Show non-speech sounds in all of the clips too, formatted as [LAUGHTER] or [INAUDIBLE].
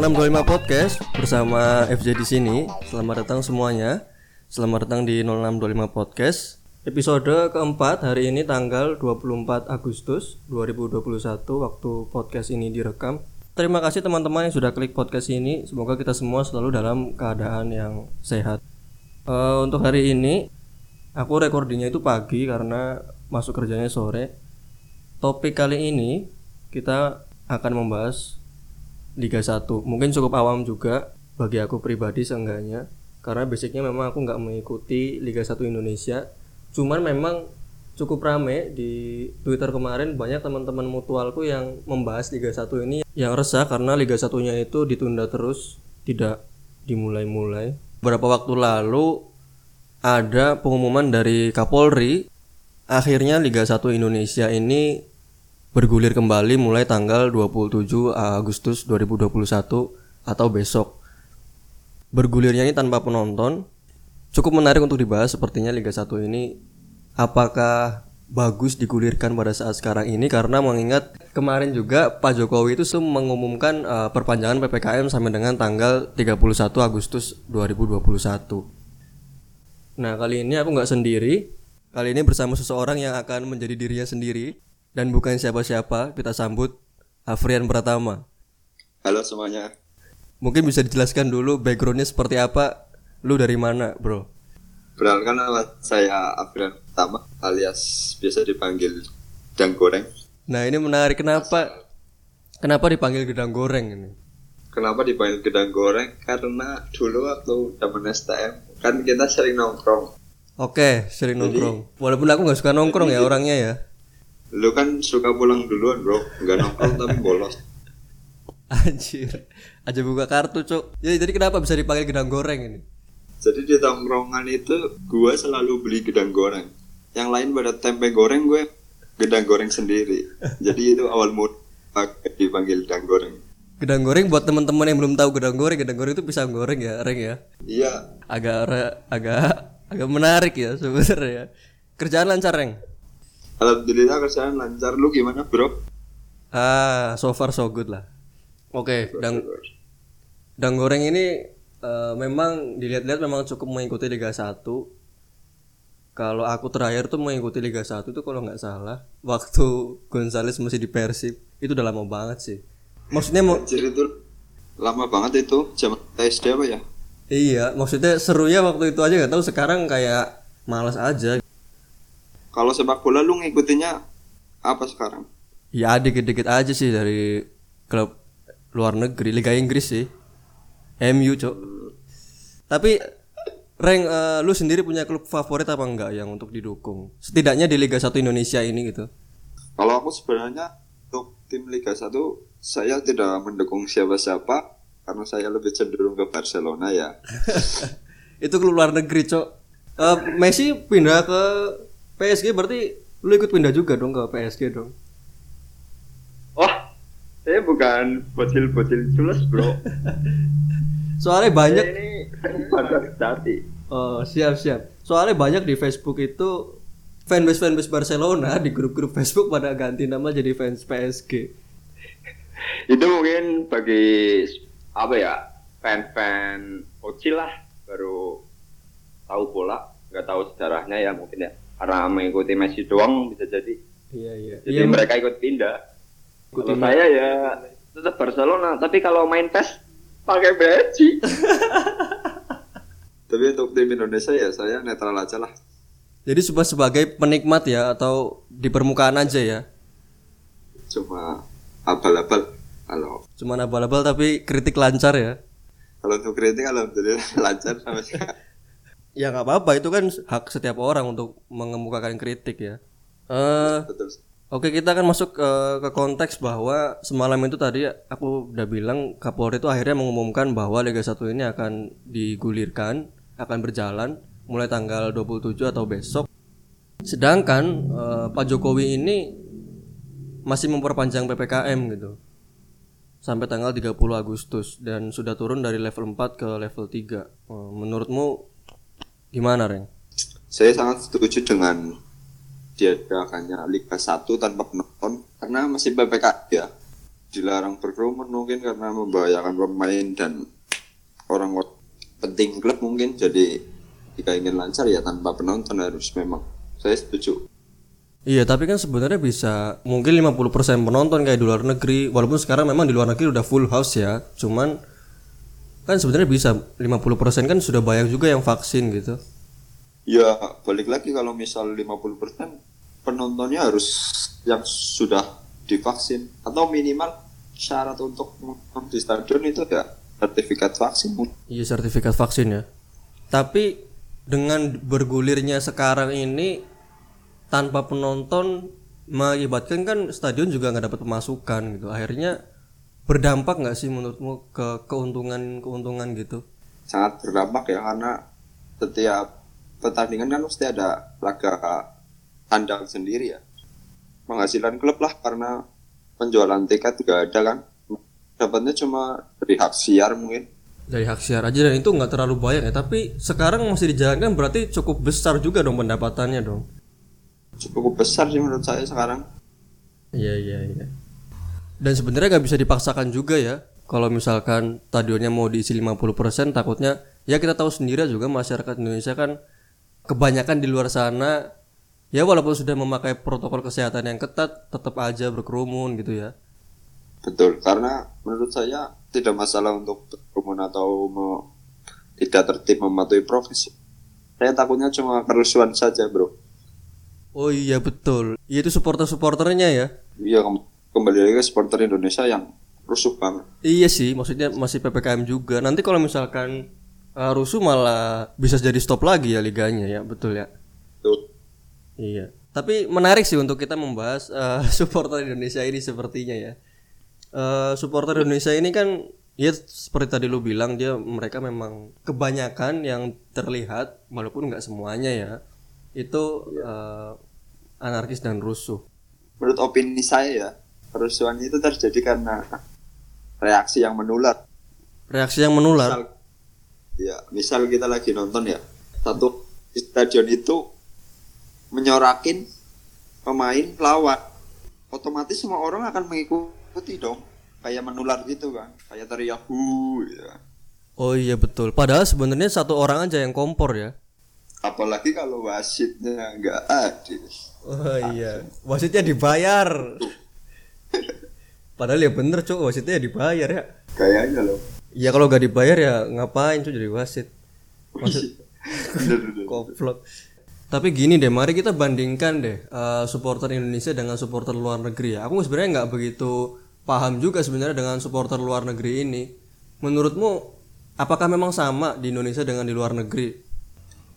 0625 Podcast bersama FJ di sini. Selamat datang semuanya. Selamat datang di 0625 Podcast. Episode keempat hari ini tanggal 24 Agustus 2021 waktu podcast ini direkam. Terima kasih teman-teman yang sudah klik podcast ini. Semoga kita semua selalu dalam keadaan yang sehat. Eh, untuk hari ini aku recordingnya itu pagi karena masuk kerjanya sore. Topik kali ini kita akan membahas Liga 1 Mungkin cukup awam juga bagi aku pribadi seenggaknya. Karena basicnya memang aku nggak mengikuti Liga 1 Indonesia. Cuman memang cukup rame di Twitter kemarin banyak teman-teman mutualku yang membahas Liga 1 ini yang resah karena Liga 1-nya itu ditunda terus, tidak dimulai-mulai. Beberapa waktu lalu ada pengumuman dari Kapolri akhirnya Liga 1 Indonesia ini bergulir kembali mulai tanggal 27 Agustus 2021 atau besok. Bergulirnya ini tanpa penonton cukup menarik untuk dibahas sepertinya Liga 1 ini apakah bagus digulirkan pada saat sekarang ini karena mengingat kemarin juga Pak Jokowi itu mengumumkan eh, perpanjangan PPKM sampai dengan tanggal 31 Agustus 2021. Nah kali ini aku nggak sendiri Kali ini bersama seseorang yang akan menjadi dirinya sendiri Dan bukan siapa-siapa Kita sambut Afrian Pratama Halo semuanya. Mungkin bisa dijelaskan dulu backgroundnya seperti apa Lu dari mana bro? Perkenalkan nama saya Afrian Pertama alias biasa dipanggil Dang Goreng. Nah ini menarik kenapa Kenapa dipanggil gedang goreng ini? Kenapa dipanggil Gedang Goreng? Karena dulu waktu zaman STM kan kita sering nongkrong. Oke sering nongkrong Walaupun aku nggak suka nongkrong ya orangnya ya Lu kan suka pulang duluan bro, nggak nongkrong tapi bolos. Anjir Aja buka kartu cok jadi, jadi kenapa bisa dipanggil gedang goreng ini? Jadi di tongkrongan itu gua selalu beli gedang goreng. Yang lain pada tempe goreng gue gedang goreng sendiri. Jadi itu awal pakai dipanggil gedang goreng. Gedang goreng buat teman-teman yang belum tahu gedang goreng Gedang goreng itu pisang goreng ya Reng ya Iya, agak agak agak menarik ya sebenarnya. Kerjaan lancar, Reng. Alhamdulillah kerjaan lancar. Lu gimana bro? Ah, so far so good lah. Oke, dan dan goreng ini eh, memang dilihat-lihat memang cukup mengikuti Liga 1. Kalau aku terakhir tuh mengikuti Liga 1 itu kalau nggak salah waktu Gonzales masih di Persib itu udah lama banget sih. Maksudnya mau itu lama banget itu zaman SD apa ya? iya, maksudnya serunya waktu itu aja nggak tahu sekarang kayak malas aja. Kalau sepak bola lu ngikutinnya apa sekarang? Ya dikit-dikit aja sih dari klub luar negeri, Liga Inggris sih. MU, Cok. Tapi Reng, eh, lu sendiri punya klub favorit apa enggak yang untuk didukung? Setidaknya di Liga 1 Indonesia ini gitu. Kalau aku sebenarnya untuk tim Liga 1 saya tidak mendukung siapa-siapa karena saya lebih cenderung ke Barcelona ya. [LAUGHS] Itu klub luar negeri, Cok. Eh, Messi pindah ke PSG berarti lu ikut pindah juga dong ke PSG dong. Wah, saya bukan bocil-bocil culus bro. [LAUGHS] Soalnya banyak ini pada jati. Oh, siap siap. Soalnya banyak di Facebook itu fanbase fanbase Barcelona di grup-grup Facebook pada ganti nama jadi fans PSG. [LAUGHS] itu mungkin bagi apa ya fan-fan bocil lah baru tahu bola nggak tahu sejarahnya ya mungkin ya karena mengikuti Messi doang bisa jadi Iya iya. jadi Iya, mereka ikut pindah kalau saya ya tetap Barcelona tapi kalau main PES pakai Messi [LAUGHS] Tapi untuk tim Indonesia ya saya netral aja lah. Jadi cuma sebagai penikmat ya atau di permukaan aja ya. Cuma abal-abal. Kalau Cuma abal-abal tapi kritik lancar ya. kalau untuk kritik alhamdulillah [LAUGHS] lancar sama sekali. Ya nggak apa-apa itu kan hak setiap orang untuk mengemukakan kritik ya. Eh Betul. Oke kita akan masuk eh, ke konteks bahwa semalam itu tadi aku udah bilang Kapolri itu akhirnya mengumumkan bahwa Liga 1 ini akan digulirkan, akan berjalan mulai tanggal 27 atau besok. Sedangkan eh, Pak Jokowi ini masih memperpanjang PPKM gitu. Sampai tanggal 30 Agustus dan sudah turun dari level 4 ke level 3. Eh, menurutmu gimana, Reng? Saya sangat setuju dengan diadakannya Liga 1 tanpa penonton karena masih PPKM ya. dilarang berkerumun mungkin karena membahayakan pemain dan orang penting klub mungkin jadi jika ingin lancar ya tanpa penonton harus memang saya setuju Iya, tapi kan sebenarnya bisa mungkin 50% penonton kayak di luar negeri. Walaupun sekarang memang di luar negeri udah full house ya. Cuman kan sebenarnya bisa 50% kan sudah banyak juga yang vaksin gitu. ya balik lagi kalau misal 50% penontonnya harus yang sudah divaksin atau minimal syarat untuk nonton di stadion itu ya sertifikat vaksin Iya, sertifikat vaksin ya. Tapi dengan bergulirnya sekarang ini tanpa penonton mengakibatkan kan stadion juga nggak dapat pemasukan gitu. Akhirnya berdampak nggak sih menurutmu ke keuntungan keuntungan gitu? sangat berdampak ya karena setiap pertandingan kan mesti ada laga kandang sendiri ya penghasilan klub lah karena penjualan tiket juga ada kan dapatnya cuma dari hak siar mungkin Dari hak siar aja dan itu nggak terlalu banyak ya. Tapi sekarang masih dijalankan berarti cukup besar juga dong pendapatannya dong. cukup besar sih menurut saya sekarang Iya iya iya. Dan sebenarnya nggak bisa dipaksakan juga ya. Kalau misalkan stadionnya mau diisi 50% takutnya ya kita tahu sendiri juga masyarakat Indonesia kan kebanyakan di luar sana ya walaupun sudah memakai protokol kesehatan yang ketat tetap aja berkerumun gitu ya. betul karena menurut saya tidak masalah untuk berkerumun atau me- tidak tertib mematuhi profesi saya takutnya cuma kerusuhan saja bro Oh iya betul. Iya itu supporter-supporternya ya. iya kem- kembali lagi ke supporter Indonesia yang rusuh banget Iya sih, maksudnya masih PPKM juga. Nanti kalau misalkan uh, rusuh malah bisa jadi stop lagi ya liganya ya, betul ya. tuh Iya. Tapi menarik sih untuk kita membahas eh, [LAUGHS] supporter Indonesia ini sepertinya ya. Eh, supporter Indonesia ini kan ya seperti tadi lu bilang dia mereka memang kebanyakan yang terlihat walaupun nggak semuanya ya itu eh, anarkis dan rusuh. menurut opini saya ya kerusuhan itu terjadi karena reaksi yang menular Reaksi yang menular. misal ya misal kita lagi nonton ya satu di stadion itu menyorakin pemain lawan otomatis semua orang akan mengikuti dong kayak menular gitu kan kayak teriak hu ya. Oh iya betul. Padahal sebenarnya satu orang aja yang kompor ya. apalagi kalau wasitnya nggak adil Oh iya, wasitnya dibayar. Padahal ya bener cuk, wasitnya ya dibayar ya. kayaknya loh Ya kalau gak dibayar ya ngapain cuy jadi wasit? [LAUGHS] Bener. goblok. Tapi gini deh, mari kita bandingkan deh eh, supporter Indonesia dengan supporter luar negeri ya. Aku sebenarnya nggak begitu paham juga sebenarnya dengan supporter luar negeri ini. Menurutmu apakah memang sama di Indonesia dengan di luar negeri?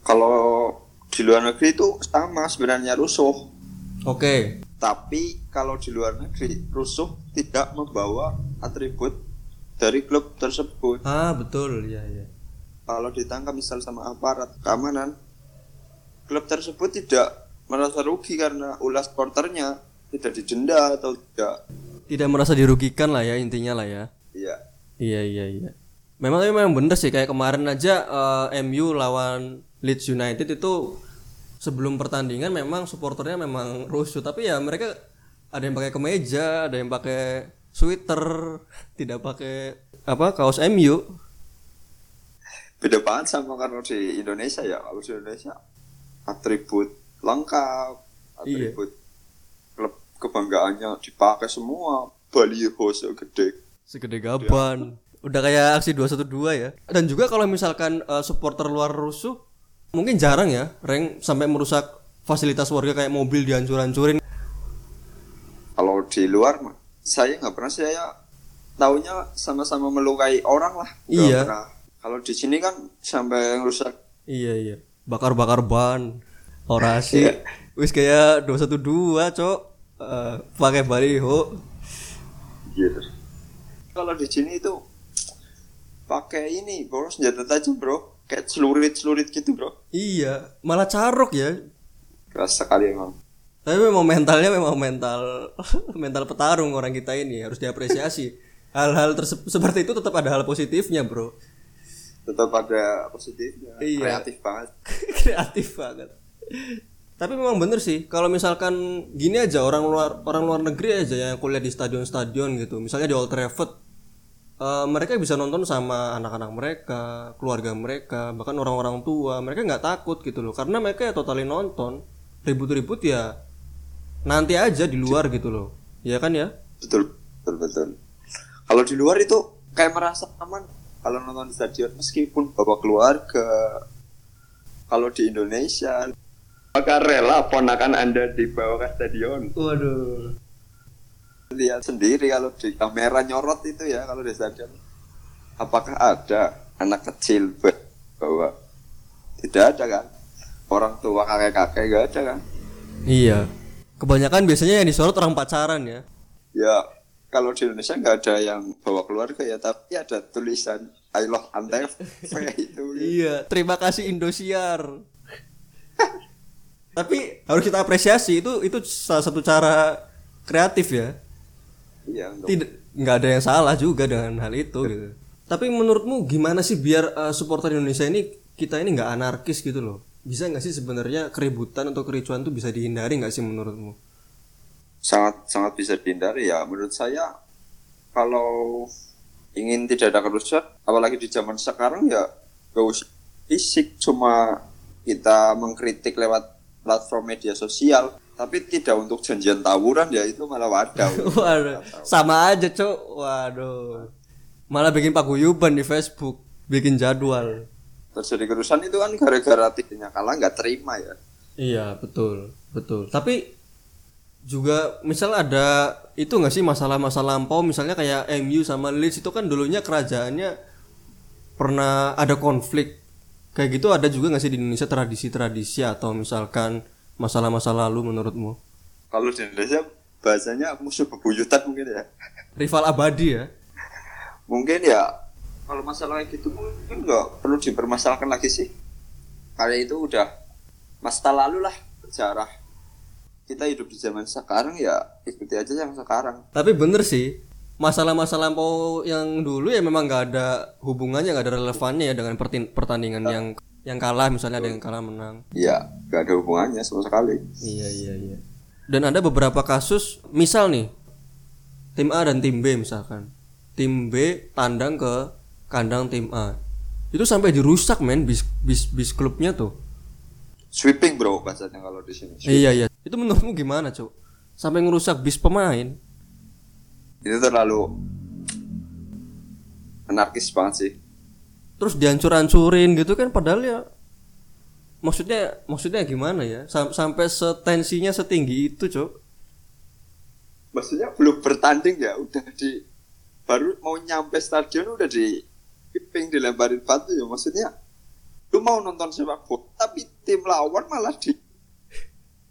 kalau di luar negeri itu sama sebenarnya rusuh Oke, tapi kalau di luar negeri rusuh tidak membawa atribut dari klub tersebut ah betul, ya ya. kalau ditangkap misal sama aparat keamanan klub tersebut tidak merasa rugi karena ulas supporternya tidak dijenda atau tidak Tidak merasa dirugikan lah ya intinya lah ya. ya Iya iya iya. Memang tapi memang bener sih kayak kemarin aja eh, MU lawan Leeds United itu sebelum pertandingan memang supporternya memang rusuh tapi ya mereka ada yang pakai kemeja, ada yang pakai sweater, tidak pakai apa kaos MU. beda banget sama kalau di Indonesia ya kalau di Indonesia atribut lengkap atribut klub kebanggaannya dipakai semua baliho segede Segede gaban. Udah kayak aksi 212 ya. Dan juga kalau misalkan eh, supporter luar rusuh mungkin jarang ya, Reng sampai merusak fasilitas warga kayak mobil dihancur-hancurin. kalau di luar mah saya nggak pernah saya taunya sama-sama melukai orang lah Nggak Iya. pernah. kalau di sini kan sampai rusak Iya iya. Bakar-bakar ban. Orasi. Iya. Wis kayak 212, Cok. Eh, pakai baliho. gitu kalau di sini itu pakai ini bro senjata tajam bro kayak celurit celurit gitu bro Iya, malah carok ya. keras sekali emang Tapi memang mentalnya memang mental [LAUGHS] mental petarung orang kita ini harus diapresiasi. Hal-hal seperti itu tetap ada hal positifnya, Bro. tetap ada positifnya Iya. kreatif banget [LAUGHS] Kreatif banget. Tapi memang bener sih, kalau misalkan gini aja orang luar orang luar negeri aja yang kuliah di stadion-stadion gitu, misalnya di Old Trafford, eh, mereka bisa nonton sama anak-anak mereka, keluarga mereka, bahkan orang-orang tua, mereka nggak takut gitu loh, karena mereka ya totali nonton, ribut-ribut ya nanti aja di luar gitu loh, ya kan ya? betul betul betul kalau di luar itu kayak merasa aman kalau nonton di stadion meskipun bawa keluarga kalau di Indonesia Apakah rela ponakan Anda dibawa ke stadion? Waduh. Lihat sendiri kalau di kamera nyorot itu ya kalau di stadion apakah ada anak kecil bawa tidak ada kan orang tua kakek kakek gak ada kan Iya. Kebanyakan biasanya yang disorot orang pacaran ya. ya kalau di Indonesia nggak ada yang bawa keluarga ya tapi ada tulisan I love Antv [LAUGHS] itu Iya, terima kasih Indosiar. Tapi harus kita apresiasi itu itu salah satu cara kreatif ya. Iya Tidak nggak ada yang salah juga dengan hal itu gitu. Tapi menurutmu gimana sih biar eh, supporter Indonesia ini kita ini nggak anarkis gitu loh? Bisa nggak sih sebenarnya keributan atau kericuan tuh bisa dihindari nggak sih menurutmu? sangat sangat bisa dihindari ya menurut saya kalau ingin tidak ada kerusuhan apalagi di zaman sekarang ya gak usah fisik cuma kita mengkritik lewat platform media sosial tapi tidak untuk janjian tawuran ya itu malah wadah [LAUGHS] Waduh, sama aja cok. Waduh, malah bikin paguyuban di Facebook, bikin jadwal. terjadi kerusuhan itu kan gara-gara timnya kalah nggak terima ya Iya betul betul. Tapi juga misal ada itu nggak sih masalah-masalah lampau misalnya kayak MU sama Leeds itu kan dulunya kerajaannya pernah ada konflik kayak gitu ada juga nggak sih di Indonesia tradisi-tradisi atau misalkan masalah-masalah lalu menurutmu? Kalau di Indonesia bahasanya musuh bebuyutan mungkin ya. Rival abadi ya? Mungkin ya kalau masalah kayak gitu mungkin nggak perlu dipermasalahkan lagi sih. Karena itu udah masa lalu lah sejarah. Kita hidup di zaman sekarang ya ikuti aja yang sekarang. Tapi bener sih masalah-masalah lampau yang dulu ya memang nggak ada hubungannya nggak ada relevannya ya dengan pertandingan yang yang kalah misalnya ada yang kalah menang ya nggak ada hubungannya sama sekali Iya iya iya. Dan ada beberapa kasus, misal nih, tim A dan tim B misalkan, tim B tandang ke kandang tim A, itu sampai dirusak men bis bis bis klubnya tuh. sweeping bro bahasanya kalau di sini Iya iya. Itu menurutmu gimana cuk? Sampai ngerusak bis pemain? itu terlalu anarkis banget sih Terus dihancur-hancurin gitu kan padahal ya maksudnya maksudnya gimana ya? Sam- sampai setensinya setinggi itu cuk. Maksudnya belum bertanding ya udah di baru mau nyampe stadion udah di sweeping dilemparin batu ya maksudnya lu mau nonton sepak bola tapi tim lawan malah di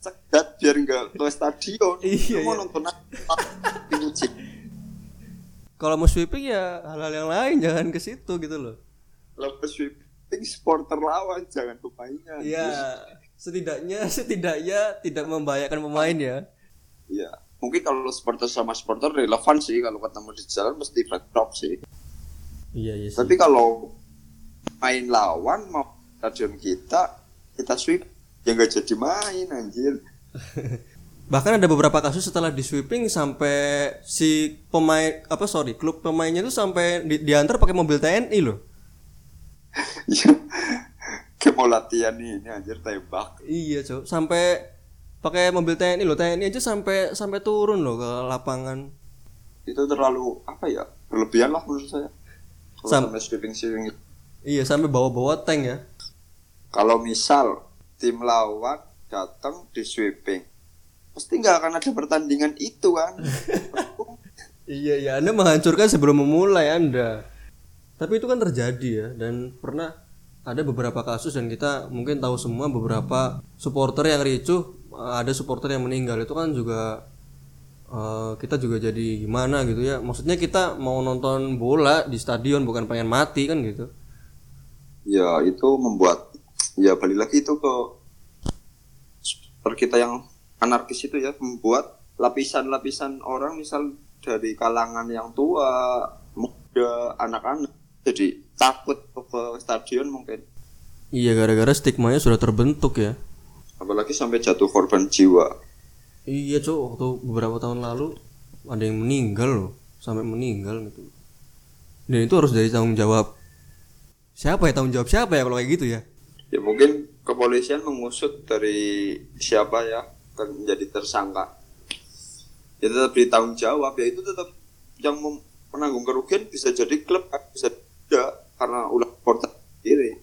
cegat biar nggak ke stadion. [LAUGHS] Iya, lu mau iya. nonton kalau mau sweeping ya hal-hal yang lain jangan ke situ gitu loh lepas sweeping supporter lawan jangan pemainnya Iya, setidaknya setidaknya tidak membahayakan pemain ya. iya mungkin kalau supporter sama supporter relevan sih kalau ketemu di jalan mesti backdrop sih Iya iya. Tapi kalau main lawan mau stadion kita, kita sweep ya nggak jadi main anjir. [LAUGHS] Bahkan ada beberapa kasus setelah di sweeping sampai si pemain apa sorry klub pemainnya itu sampai di, diantar pakai mobil TNI loh. Ya, kayak mau latihan nih, ini anjir tembak. Iya cok, sampai pakai mobil TNI loh. TNI aja sampai sampai turun loh ke lapangan. Itu terlalu apa ya? Berlebihan lah menurut saya. Sam- sampai sweeping sweeping. Iya sampai bawa-bawa tank ya. Kalau misal tim lawan datang di sweeping, pasti nggak akan ada pertandingan itu kan? [LAUGHS] Iya iya, Anda menghancurkan sebelum memulai Anda. Tapi itu kan terjadi ya dan pernah ada beberapa kasus dan kita mungkin tahu semua beberapa supporter yang ricuh, eh, ada supporter yang meninggal itu kan juga eh, kita juga jadi gimana gitu ya. Maksudnya kita mau nonton bola di stadion bukan pengen mati kan gitu. ya itu membuat ya balik lagi itu ke supporter kita yang anarkis itu ya membuat lapisan-lapisan orang misal dari kalangan yang tua muda anak-anak jadi takut ke stadion mungkin Iya gara-gara stigmanya sudah terbentuk ya. apa apalagi sampai jatuh korban jiwa Iya cok, waktu beberapa tahun lalu ada yang meninggal loh, sampai meninggal gitu. Dan itu harus dari tanggung jawab. Siapa ya tanggung jawab siapa ya kalau kayak gitu ya? ya mungkin kepolisian mengusut dari siapa ya menjadi tersangka ya tetap ditanggung jawab ya itu tetap yang menanggung kerugian bisa jadi klub kan, bisa tidak karena ulah supporter sendiri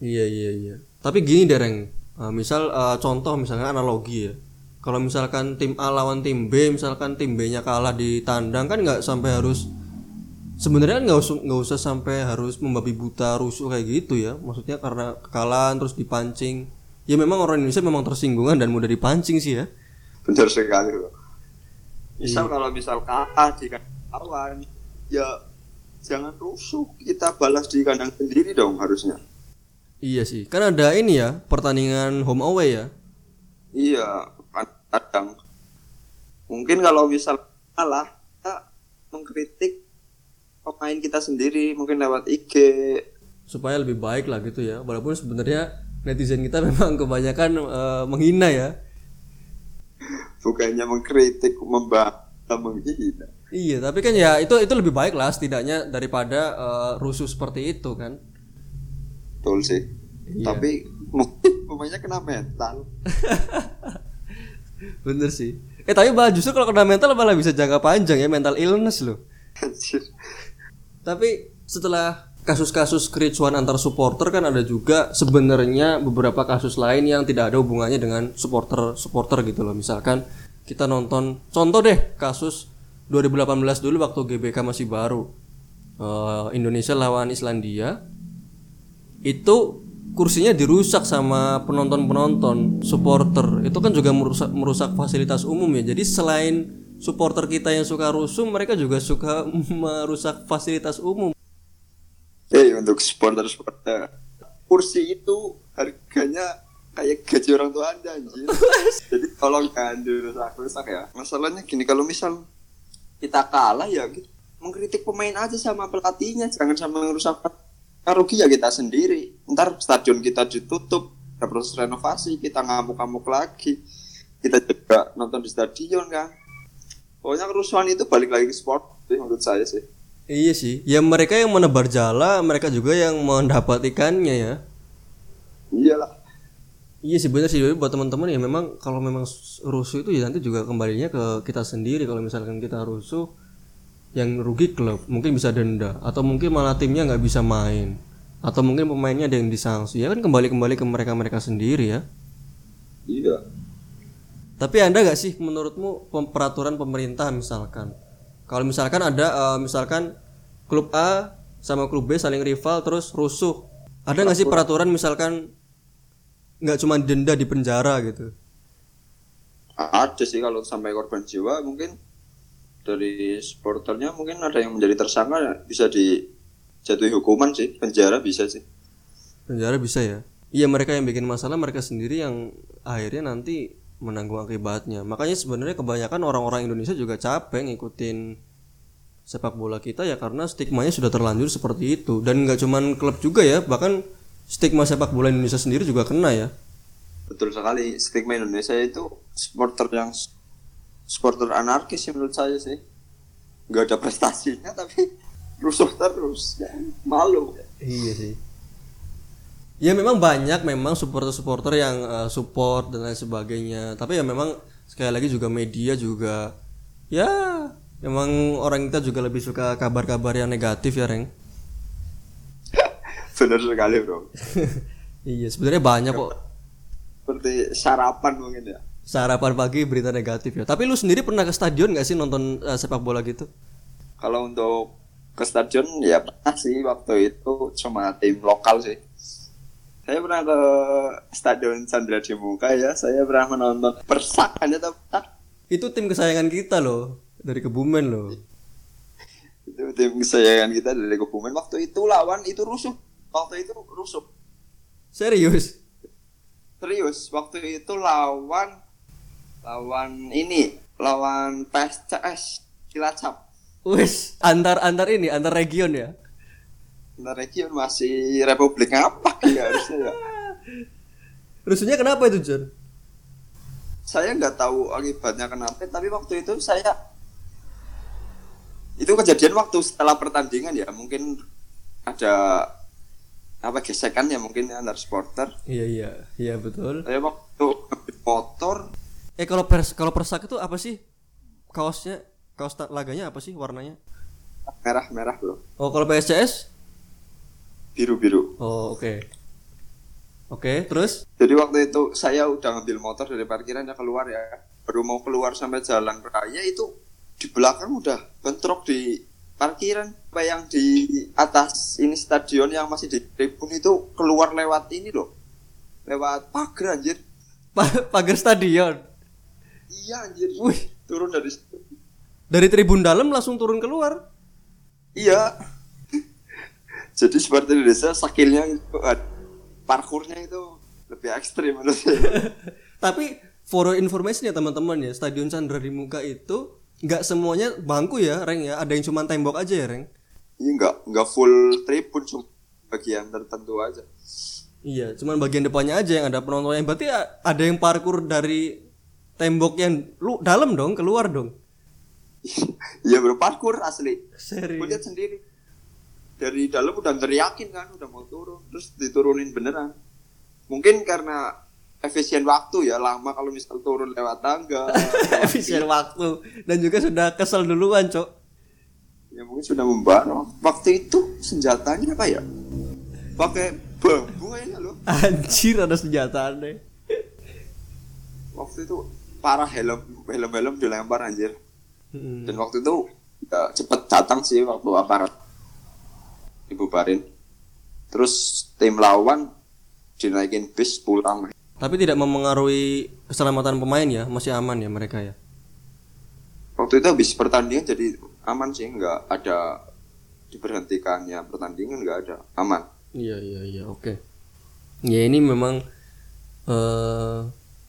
Iya iya iya. Tapi gini dereng, Eh, misal eh, contoh misalnya analogi ya. Kalau misalkan tim A lawan tim B, misalkan tim B-nya kalah di tandang kan nggak sampai harus sebenarnya kan nggak usah nggak usah sampai harus membabi buta rusuh kayak gitu ya. Maksudnya karena kekalahan terus dipancing. Ya memang orang Indonesia memang tersinggungan dan mudah dipancing sih ya. benar sekali loh misal kalau misal kalah kandang lawan ya jangan rusuh kita balas di kandang sendiri dong harusnya Iya sih, kan ada ini ya pertandingan home away ya. iya kadang mungkin kalau misal kalah kita mengkritik pemain kita sendiri mungkin lewat IG supaya lebih baik lah gitu ya. Walaupun sebenarnya netizen kita [LAUGHS] memang kebanyakan eh, menghina ya. bukannya mengkritik membahas menghina Iya, tapi kan ya itu itu lebih baik lah setidaknya daripada eh, rusuh seperti itu kan. betul sih Iya. tapi [LAUGHS] pemainnya kena mental [LAUGHS] Bener sih. Eh tapi malah justru kalau kena mental malah bisa jangka panjang ya mental illness loh. Anjir. Tapi setelah kasus-kasus kericuan antar supporter kan ada juga sebenarnya beberapa kasus lain yang tidak ada hubungannya dengan supporter-supporter gitu loh. Misalkan kita nonton contoh deh kasus 2018 dulu waktu GBK masih baru. Eh, Indonesia lawan Islandia. Itu kursinya dirusak sama penonton-penonton supporter. Itu kan juga merusak merusak fasilitas umum ya. Jadi selain supporter kita yang suka rusuh, mereka juga suka [LAUGHS] merusak fasilitas umum. Eh untuk supporter-supporter kursi itu harganya kayak gaji orang tua anda anjir. [LAUGHS] Jadi tolong kan dirusak-rusak ya. Masalahnya gini kalau misal kita kalah ya gitu. mengkritik pemain aja sama pelatihnya jangan sama ngerusak rugi ya kita sendiri. Ntar stadion kita ditutup, ada proses renovasi, kita ngamuk-ngamuk lagi. Kita juga nonton di stadion kan. Pokoknya kerusuhan itu balik lagi ke sport sih menurut saya sih. Iya sih, ya mereka yang menebar jala, mereka juga yang mendapat ikannya ya. Iyalah. Iya sih benar sih. Buat teman-teman ya memang kalau memang rusuh itu ya nanti juga kembalinya ke kita sendiri. Kalau misalkan kita rusuh yang rugi klub. Mungkin bisa denda. Atau mungkin malah timnya nggak bisa main. Atau mungkin pemainnya ada yang disanksi ya kan kembali kembali ke mereka mereka sendiri ya. Iya. Tapi ada nggak sih menurutmu peraturan pemerintah misalkan? Kalau misalkan ada eh, misalkan klub A sama klub B saling rival terus rusuh. Ada nggak sih peraturan misalkan nggak cuma denda di penjara gitu? Ada sih kalau sampai korban jiwa mungkin dari supporternya mungkin ada yang menjadi tersangka ya, bisa dijatuhi hukuman sih penjara bisa sih. Penjara bisa ya? Iya mereka yang bikin masalah mereka sendiri yang akhirnya nanti menanggung akibatnya. Makanya sebenarnya kebanyakan orang-orang Indonesia juga capek ngikutin sepak bola kita ya karena stigmanya sudah terlanjur seperti itu. Dan nggak cuman klub juga ya bahkan stigma sepak bola Indonesia sendiri juga kena ya betul sekali stigma Indonesia itu supporter yang supporter anarkis sih menurut saya sih nggak ada prestasinya tapi rusuh terus ya, malu Iya sih. Ya memang banyak memang supporter-supporter yang eh, support dan lain sebagainya. Tapi ya memang sekali lagi juga media juga ya memang orang kita juga lebih suka kabar-kabar yang negatif ya, Reng. Benar sekali bro. [LAUGHS] Iya, sebenarnya banyak kok. Seperti sarapan mungkin ya. Sarapan pagi berita negatif ya. Tapi lu sendiri pernah ke stadion gak sih nonton eh, sepak bola gitu? kalau untuk ke stadion ya pernah sih waktu itu. Cuma tim lokal sih. Saya pernah ke stadion Chandra di Muka ya. Saya pernah menonton Persak tau Persak Itu tim kesayangan kita loh. Dari Kebumen loh. itu tim kesayangan kita dari Kebumen. Waktu itu lawan itu rusuh waktu itu rusuh Serius? serius waktu itu lawan lawan ini lawan PSCS Cilacap Wis, antar antar ini, antar region ya. Nah, region masih Republik apa ya harusnya ya [LAUGHS] Rusuhnya kenapa itu, John? saya nggak tahu akibatnya kenapa tapi waktu itu saya itu kejadian waktu setelah pertandingan ya mungkin ada apa gesekan ya mungkin antar supporter Iya iya iya betul. saya waktu motor Eh kalau pers kalau persak itu apa sih kaosnya kaos laganya apa sih warnanya? merah merah loh Oh kalau PSCS? biru biru Oh oke. Oke terus? jadi waktu itu saya udah ngambil motor dari parkiran ya keluar ya baru mau keluar sampai jalan raya itu di belakang udah bentrok di parkiran apa yang di atas ini stadion yang masih di tribun itu keluar lewat ini loh. Lewat pagar anjir. Pa- pagar stadion. iya anjir. Wih. Turun dari dari tribun dalam langsung turun keluar. iya. Jadi seperti Indonesia sakilnya itu ad- parkurnya itu lebih ekstrim menurut saya. [LAUGHS] Tapi for information ya teman-teman ya, Stadion Chandra di Muka itu nggak semuanya bangku ya, Reng ya. Ada yang cuma tembok aja ya, Reng. ini nggak nggak full tribun cuma bagian tertentu aja Iya, cuman bagian depannya aja yang ada penontonnya. Berarti ada yang parkur dari tembok yang lu dalam dong, keluar dong. [LAUGHS] Iya berparkur asli. Gue Serius. lihat sendiri. Dari dalam udah teriakin kan, udah mau turun, terus diturunin beneran. Mungkin karena efisien waktu ya, lama kalau misal turun lewat tangga. [LAUGHS] Efisien waktu dan juga sudah kesel duluan, Cok. ya mungkin sudah membara. Waktu itu senjatanya apa ya? Pakai bambu kayaknya loh. Anjir ada senjata aneh. Waktu itu parah helm helm helm dilempar anjir. Hmm. Dan waktu itu ya, cepet datang sih waktu aparat dibubarin. Terus tim lawan dinaikin bis pulang. Tapi tidak memengaruhi keselamatan pemain ya, masih aman ya mereka ya. Waktu itu habis pertandingan jadi aman sih, nggak ada diberhentikannya pertandingan nggak ada aman. Iya iya iya oke. Ya ini memang eh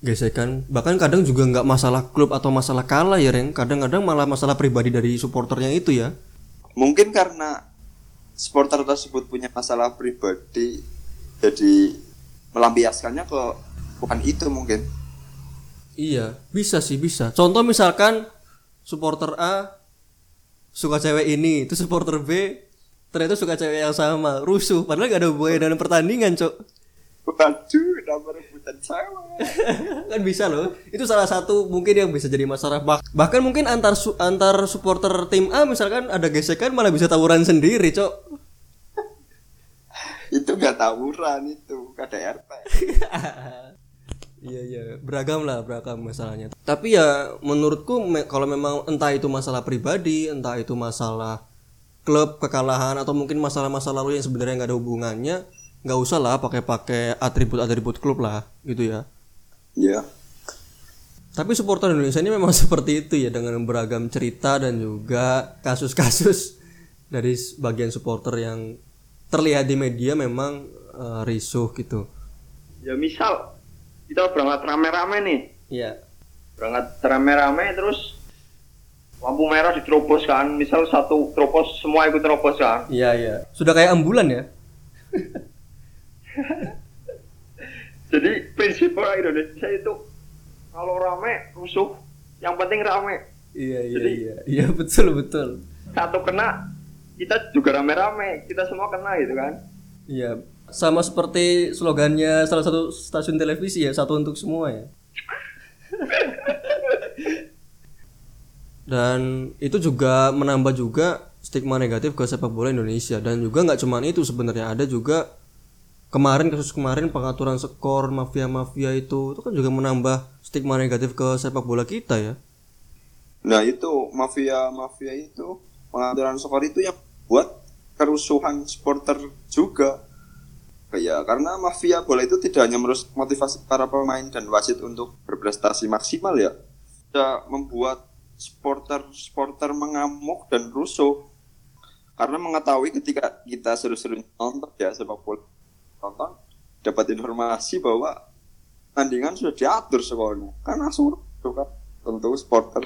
gesekan bahkan kadang juga nggak masalah klub atau masalah kalah ya Reng kadang-kadang malah masalah pribadi dari supporternya itu ya Mungkin karena supporter tersebut punya masalah pribadi, jadi melampiaskannya ke bukan itu mungkin. iya bisa sih bisa contoh misalkan supporter A suka cewek ini itu supporter B ternyata suka cewek yang sama rusuh padahal gak ada hubungannya dengan pertandingan cok Waduh, nama rebutan cewek. [LAUGHS] kan bisa loh itu salah satu mungkin yang bisa jadi masalah Bah- bahkan mungkin antar su- antar supporter tim A misalkan ada gesekan malah bisa tawuran sendiri cok itu nggak tawuran itu KDRT. [LAUGHS] iya iya beragam lah beragam masalahnya tapi ya menurutku me- kalau memang entah itu masalah pribadi entah itu masalah klub kekalahan atau mungkin masalah-masalah lalu yang sebenarnya nggak ada hubungannya nggak usah lah pakai-pakai atribut-atribut klub lah gitu ya Iya. Tapi supporter Indonesia ini memang [LAUGHS] seperti itu ya dengan beragam cerita dan juga kasus-kasus dari bagian supporter yang terlihat di media memang eh, risuh gitu. Ya misal kita berangkat rame-rame nih, Iya. berangkat rame-rame terus lampu merah diterobos kan, misal satu terobos semua ikut terobos kan. Iya iya. Sudah kayak ambulan ya? [LAUGHS] Jadi prinsip orang Indonesia itu kalau rame rusuh, yang penting rame. Iya iya Jadi- iya. Iya betul betul. Satu kena, kita juga rame-rame, kita semua kena gitu kan. Iya. Sama seperti slogannya salah satu stasiun televisi ya, satu untuk semua ya. Dan itu juga menambah juga stigma negatif ke sepak bola Indonesia dan juga nggak cuma itu sebenarnya ada juga kemarin kasus kemarin pengaturan skor mafia-mafia itu itu kan juga menambah stigma negatif ke sepak bola kita ya. Nah itu mafia-mafia itu pengaturan skor itu yang buat kerusuhan supporter juga. Ya karena mafia bola itu tidak hanya merusak motivasi para pemain dan wasit untuk berprestasi maksimal ya, bisa membuat supporter-supporter mengamuk dan rusuh. Karena mengetahui ketika kita seru-seru nonton ya sepak bola nonton dapat informasi bahwa tandingan sudah diatur skornya. Kan rusuh kan tentu supporter.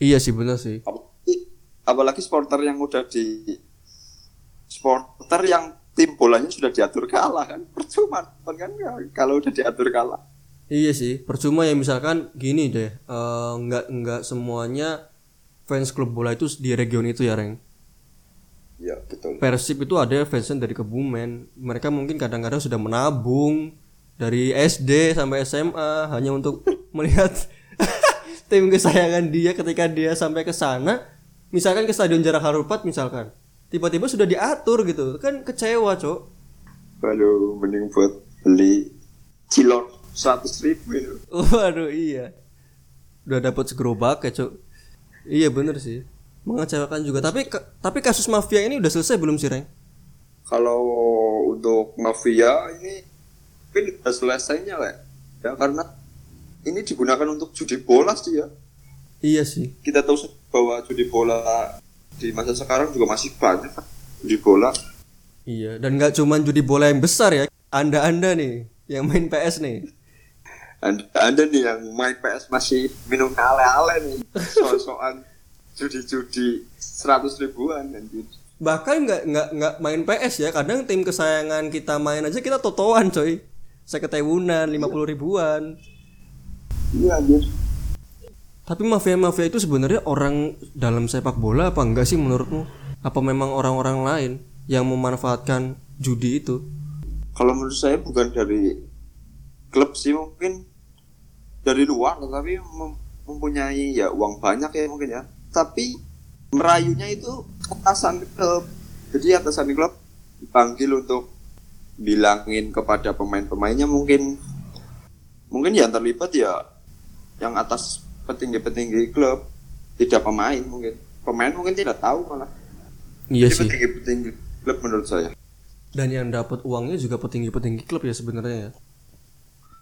Iya sih benar sih. apalagi, apalagi supporter yang udah di supporter yang tim bolanya sudah diatur kalah kan percuma kan ya, kalau udah diatur kalah Iya sih, percuma ya misalkan gini deh, eh, nggak nggak semuanya fans klub bola itu di region itu ya, Reng. ya betul Persib itu ada fansnya dari Kebumen. Mereka mungkin kadang-kadang sudah menabung dari SD sampai SMA hanya untuk [LAUGHS] melihat [LAUGHS] tim kesayangan dia ketika dia sampai ke sana. Misalkan ke Stadion Jarak Harupat misalkan. Tiba-tiba sudah diatur gitu. Kan kecewa, Cok. Waduh, mending buat beli cilok seratus ribu itu. Waduh, iya. Udah dapat segerobak ya, Cok. Iya bener sih. Mengecewakan juga. Tapi ka- tapi kasus mafia ini udah selesai belum sih, Reng? Kalau untuk mafia ini mungkin udah selesainya lah ya karena ini digunakan untuk judi bola sih ya. Iya sih. Kita tahu bahwa judi bola di masa sekarang juga masih banyak kan judi bola. Iya, dan nggak cuman judi bola yang besar ya. Anda-anda nih yang main PS nih. Anda, anda nih yang main PS masih minum ale-ale nih soal-soal judi-judi seratus ribuan anjir. Bahkan nggak nggak nggak main PS ya. Kadang tim kesayangan kita main aja kita totoan coy. Saya ketewunan 50 ribuan. Iya anjir. Tapi mafia-mafia itu sebenarnya orang dalam sepak bola apa enggak sih menurutmu? Apa memang orang-orang lain yang memanfaatkan judi itu? Kalau menurut saya bukan dari klub sih mungkin dari luar tapi mem- mempunyai ya uang banyak ya mungkin ya. Tapi merayunya itu atasan klub. Jadi atasan klub dipanggil untuk bilangin kepada pemain-pemainnya mungkin mungkin yang terlibat ya yang atas petinggi-petinggi klub tidak pemain mungkin pemain mungkin tidak tahu malah Iya Jadi sih. petinggi-petinggi klub menurut saya Dan yang dapat uangnya juga petinggi-petinggi klub ya sebenarnya ya.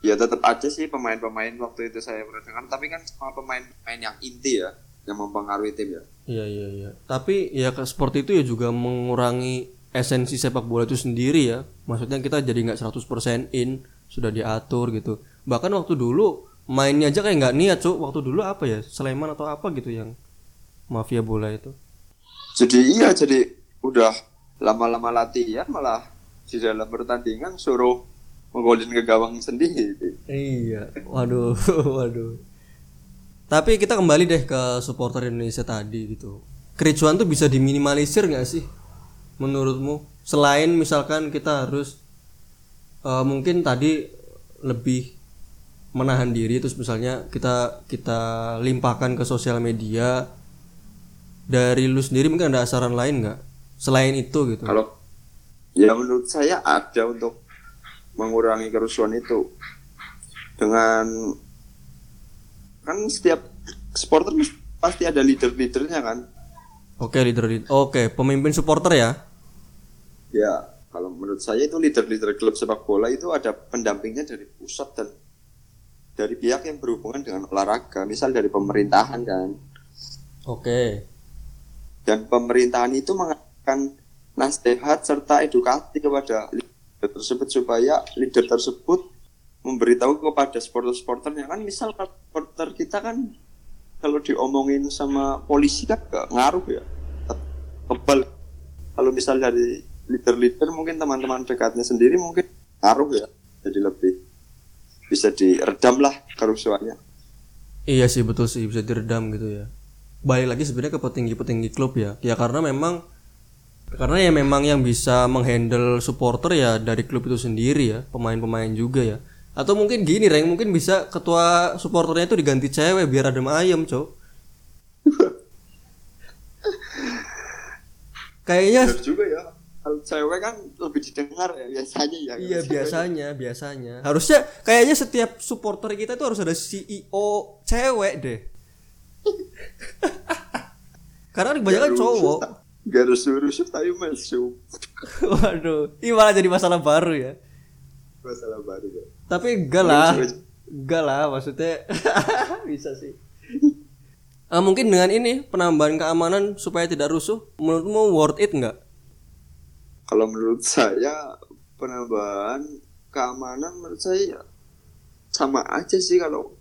ya tetap aja sih pemain-pemain waktu itu saya pernah dengar tapi kan sama pemain-pemain yang inti ya yang mempengaruhi tim ya Iya iya iya. Tapi ya ke sport itu ya juga mengurangi esensi sepak bola itu sendiri ya. Maksudnya kita jadi nggak 100% in, sudah diatur gitu. Bahkan waktu dulu mainnya aja kayak nggak niat, Cuk. Waktu dulu apa ya? Sleman atau apa gitu yang mafia bola itu. jadi iya jadi udah lama-lama latihan malah di dalam pertandingan suruh menggolin ke gawang sendiri Iya. Waduh, [LAUGHS] waduh. Tapi kita kembali deh ke supporter Indonesia tadi gitu. Kericuan tuh bisa diminimalisir nggak sih? Menurutmu? Selain misalkan kita harus eh, mungkin tadi lebih menahan diri terus misalnya kita kita limpahkan ke sosial media dari lu sendiri mungkin ada saran lain nggak? Selain itu gitu. Kalau ya menurut saya ada untuk mengurangi kerusuhan itu. Dengan kan setiap supporter pasti ada leader-leadernya kan? Oke leader oke pemimpin supporter ya? Ya, kalau menurut saya itu leader-leader klub sepak bola itu ada pendampingnya dari pusat dan dari pihak yang berhubungan dengan olahraga, misal dari pemerintahan kan. oke. Dan pemerintahan itu mengatakan nasihat serta edukasi kepada leader tersebut supaya leader tersebut memberitahu kepada supporter-supporternya. Kan misal supporter kita kan kalau diomongin sama polisi kan gak ngaruh ya. Kebal. Kalau misal dari leader-leader mungkin teman-teman dekatnya sendiri mungkin ngaruh ya jadi lebih bisa diredam lah kerusuhannya Iya sih betul sih bisa diredam gitu ya. Balik lagi sebenarnya ke petinggi-petinggi klub ya. Ya karena memang karena ya memang yang bisa menghandle supporter ya dari klub itu sendiri ya, pemain-pemain juga ya. Atau mungkin gini Reng, mungkin bisa ketua supporternya itu diganti cewek biar adem ayam, Cok. [LAUGHS] Kayaknya juga ya kalau cewek kan lebih didengar ya biasanya ya Iya biasanya, biasanya. Harusnya kayaknya setiap supporter kita itu harus ada CEO cewek deh. [LAUGHS] Karena kebanyakan cowok. Gak harus suruh tapi masuk [LAUGHS] Waduh, ini malah jadi masalah baru ya. masalah baru ya Tapi enggak lah. Enggak lah maksudnya [LAUGHS] bisa sih. Eh, mungkin dengan ini penambahan keamanan supaya tidak rusuh, menurutmu worth it nggak? Kalau menurut saya penambahan keamanan menurut saya ya sama aja sih kalau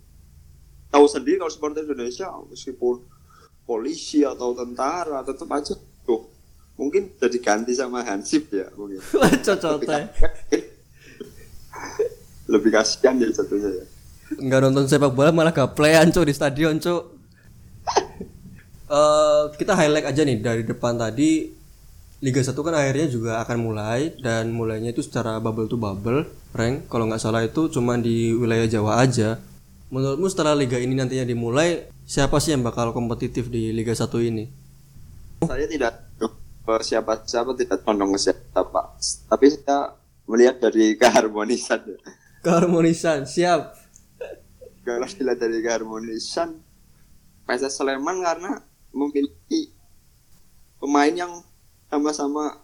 tahu sendiri kalau supporter Indonesia meskipun polisi atau tentara tetap aja tuh mungkin jadi ganti sama Hansip ya mungkin. [LAUGHS] Cocok teh. [LAUGHS] lebih kasihan ya satunya ya. Nggak nonton sepak bola malah gaplayan cuk di stadion cuk. [LAUGHS] Eh, kita highlight aja nih dari depan tadi Liga 1 kan akhirnya juga akan mulai dan mulainya itu secara bubble to bubble rank kalau nggak salah itu cuma di wilayah Jawa aja. Menurutmu setelah liga ini nantinya dimulai siapa sih yang bakal kompetitif di Liga 1 ini? Saya tidak ke siapa siapa tidak condong ke siapa, tapi saya melihat dari [LAUGHS] keharmonisan. keharmonisan siap. Kalau dilihat dari keharmonisan, PSS Sleman karena memiliki pemain yang sama-sama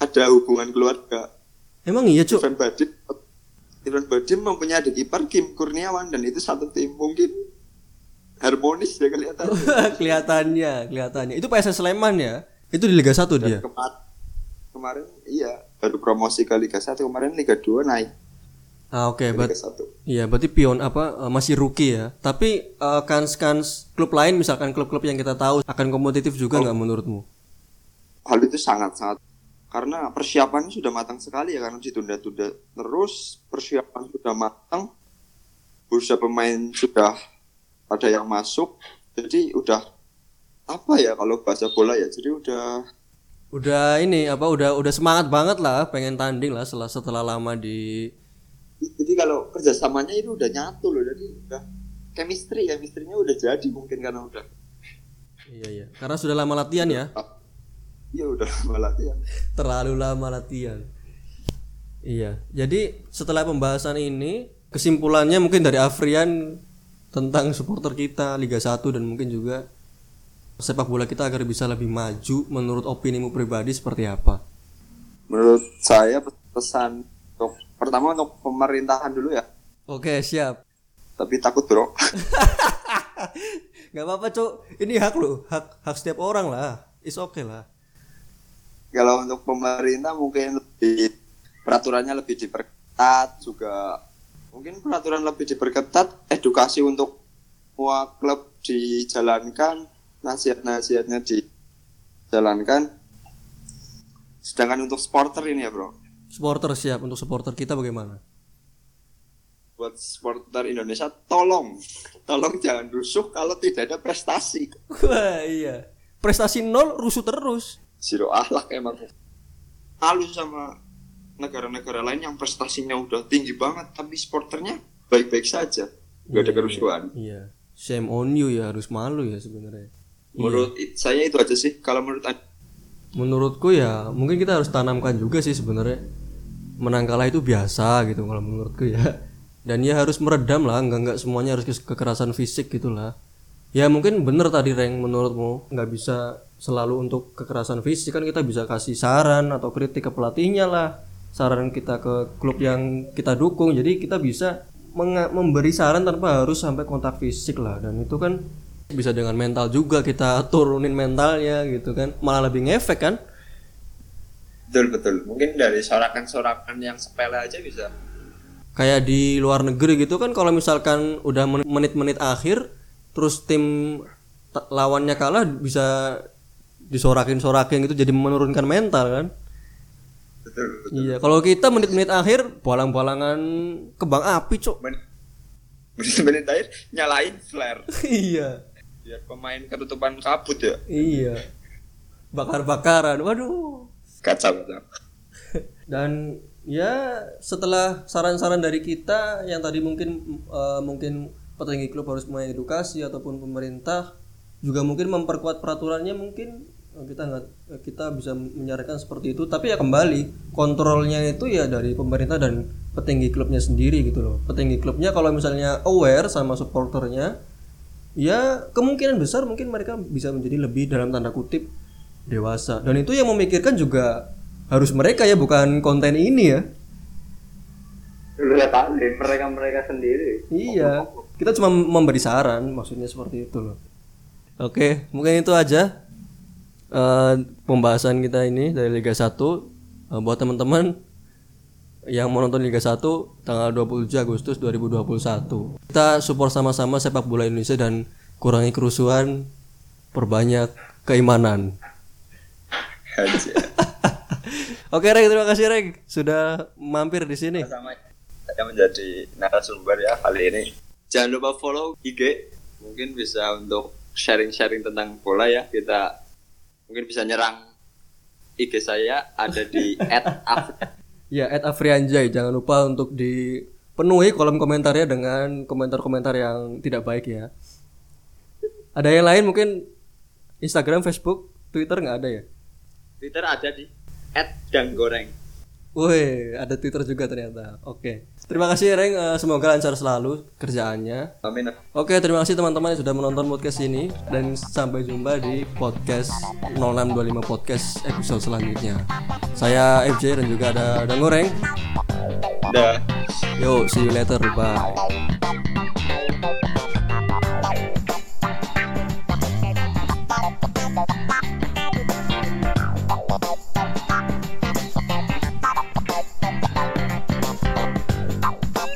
ada hubungan keluarga. emang iya cuk Ivan Badim, Ivan Badim mempunyai adik ipar Kim Kurniawan dan itu satu tim mungkin harmonis ya kelihatan. [LAUGHS] kelihatannya kelihatannya itu PSS Sleman ya itu di Liga 1 dia Kemar- kemarin iya baru promosi ke Liga 1 kemarin Liga 2 naik ah oke ke berarti Liga 1. Iya, berarti pion apa eh, masih rookie ya. Tapi eh, kans-kans klub lain misalkan klub-klub yang kita tahu akan kompetitif juga nggak menurutmu? Hal itu sangat-sangat karena persiapannya sudah matang sekali ya karena ditunda-tunda terus persiapan sudah matang bursa pemain sudah ada yang masuk jadi udah apa ya kalau bahasa bola ya jadi udah Udah ini apa udah udah semangat banget lah pengen tanding lah setelah setelah lama di jadi kalau kerjasamanya itu udah nyatu loh jadi udah chemistry chemistry-nya udah jadi mungkin karena udah Iya iya. Karena sudah lama latihan ya. Iya udah lama latihan Terlalu lama latihan. Iya. Jadi setelah pembahasan ini kesimpulannya mungkin dari Afrian tentang supporter kita Liga 1 dan mungkin juga sepak bola kita agar bisa lebih maju menurut opinimu pribadi seperti apa? menurut saya pesan untuk pertama untuk pemerintahan dulu ya Oke, siap. tapi takut bro [LAUGHS] Gak apa-apa, Cuk. Ini hak lu, hak hak setiap orang lah. Is oke lah. Kalau untuk pemerintah mungkin lebih peraturannya lebih diperketat juga mungkin peraturan lebih diperketat edukasi untuk semua klub dijalankan nasihat-nasihatnya dijalankan sedangkan untuk supporter ini ya bro Supporter siap untuk supporter kita bagaimana? buat supporter Indonesia tolong tolong jangan rusuh kalau tidak ada prestasi Wah, iya. Prestasi nol rusuh terus. Zero akhlak emang malu sama negara-negara lain yang prestasinya udah tinggi banget tapi supporternya baik-baik saja nggak ada kerusuhan Iya. Shame on you ya, harus malu ya sebenarnya. menurut it- saya itu aja sih kalau menurut Anda Menurutku ya, mungkin kita harus tanamkan juga sih sebenarnya. Menang kalah itu biasa gitu kalau menurutku ya. Dan ya harus meredam lah, enggak enggak semuanya harus ke- kekerasan fisik gitulah. Ya mungkin bener tadi Reng menurutmu. Nggak bisa selalu untuk kekerasan fisik. Kan kita bisa kasih saran atau kritik ke pelatihnya lah. Saran kita ke klub yang kita dukung. Jadi kita bisa memberi saran tanpa harus sampai kontak fisik lah. Dan itu kan bisa dengan mental juga kita turunin mentalnya gitu kan. Malah lebih ngefek kan? Betul betul. Mungkin dari sorakan-sorakan yang sepele aja bisa. Kayak di luar negeri gitu kan. Kalau misalkan udah men- menit-menit akhir terus tim lawannya kalah bisa disorakin-sorakin gitu jadi menurunkan mental kan? Betul iya kalau kita menit-menit akhir bolang-bolangan kembang api cok Men- menit-menit akhir nyalain flare. [LAUGHS] Iya. Biar pemain ketutupan kabut ya. Iya. Bakar-bakaran waduh. Kacau kacau [LAUGHS] dan ya setelah saran-saran dari kita yang tadi mungkin eh, mungkin petinggi klub harus mengedukasi ataupun pemerintah juga mungkin memperkuat peraturannya mungkin eh, kita nggak eh, kita bisa menyarankan seperti itu. Tapi ya kembali kontrolnya itu ya dari pemerintah dan petinggi klubnya sendiri gitu loh. Petinggi klubnya kalau misalnya aware sama supporternya ya kemungkinan besar mungkin mereka bisa menjadi lebih dalam tanda kutip dewasa. Dan itu yang memikirkan juga harus mereka ya bukan konten ini ya. Lihat aja mereka-mereka sendiri. iya kita cuma memberi saran maksudnya seperti itu loh oke mungkin itu aja eh, pembahasan kita ini dari Liga 1 Eh, buat teman-teman yang mau nonton Liga 1 tanggal 27 Agustus 2021 kita support sama-sama sepak bola Indonesia dan kurangi kerusuhan perbanyak keimanan. [LAUGHS] Oke Reg, terima kasih Reg sudah mampir di sini. sama saya menjadi narasumber ya kali ini. Jangan lupa follow IG, mungkin bisa untuk sharing-sharing tentang bola ya. Kita mungkin bisa nyerang IG saya ada di [LAUGHS] @af Ya, at Afrianjay jangan lupa untuk dipenuhi kolom komentarnya dengan komentar-komentar yang tidak baik ya. Ada yang lain mungkin Instagram, Facebook, Twitter nggak ada ya? Twitter ada di @danggoreng. Woi, ada Twitter juga ternyata. Oke. Terima kasih Reng, Eh, semoga lancar selalu kerjaannya. Amin. Oke, terima kasih teman-teman yang sudah menonton podcast ini dan sampai jumpa di podcast 0625 podcast episode selanjutnya. Saya FJ dan juga ada Dangoreng. Dah. Yo, see you later. Bye.